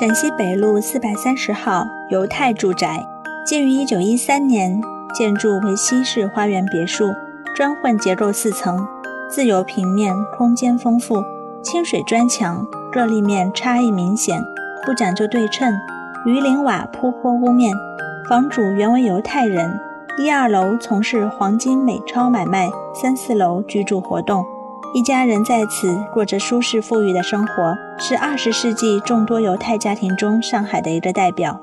陕西北路四百三十号犹太住宅，建于一九一三年，建筑为西式花园别墅，砖混结构四层，自由平面，空间丰富，清水砖墙，各立面差异明显，不讲究对称，鱼鳞瓦铺坡屋面，房主原为犹太人，一二楼从事黄金美钞买卖，三四楼居住活动。一家人在此过着舒适富裕的生活，是二十世纪众多犹太家庭中上海的一个代表。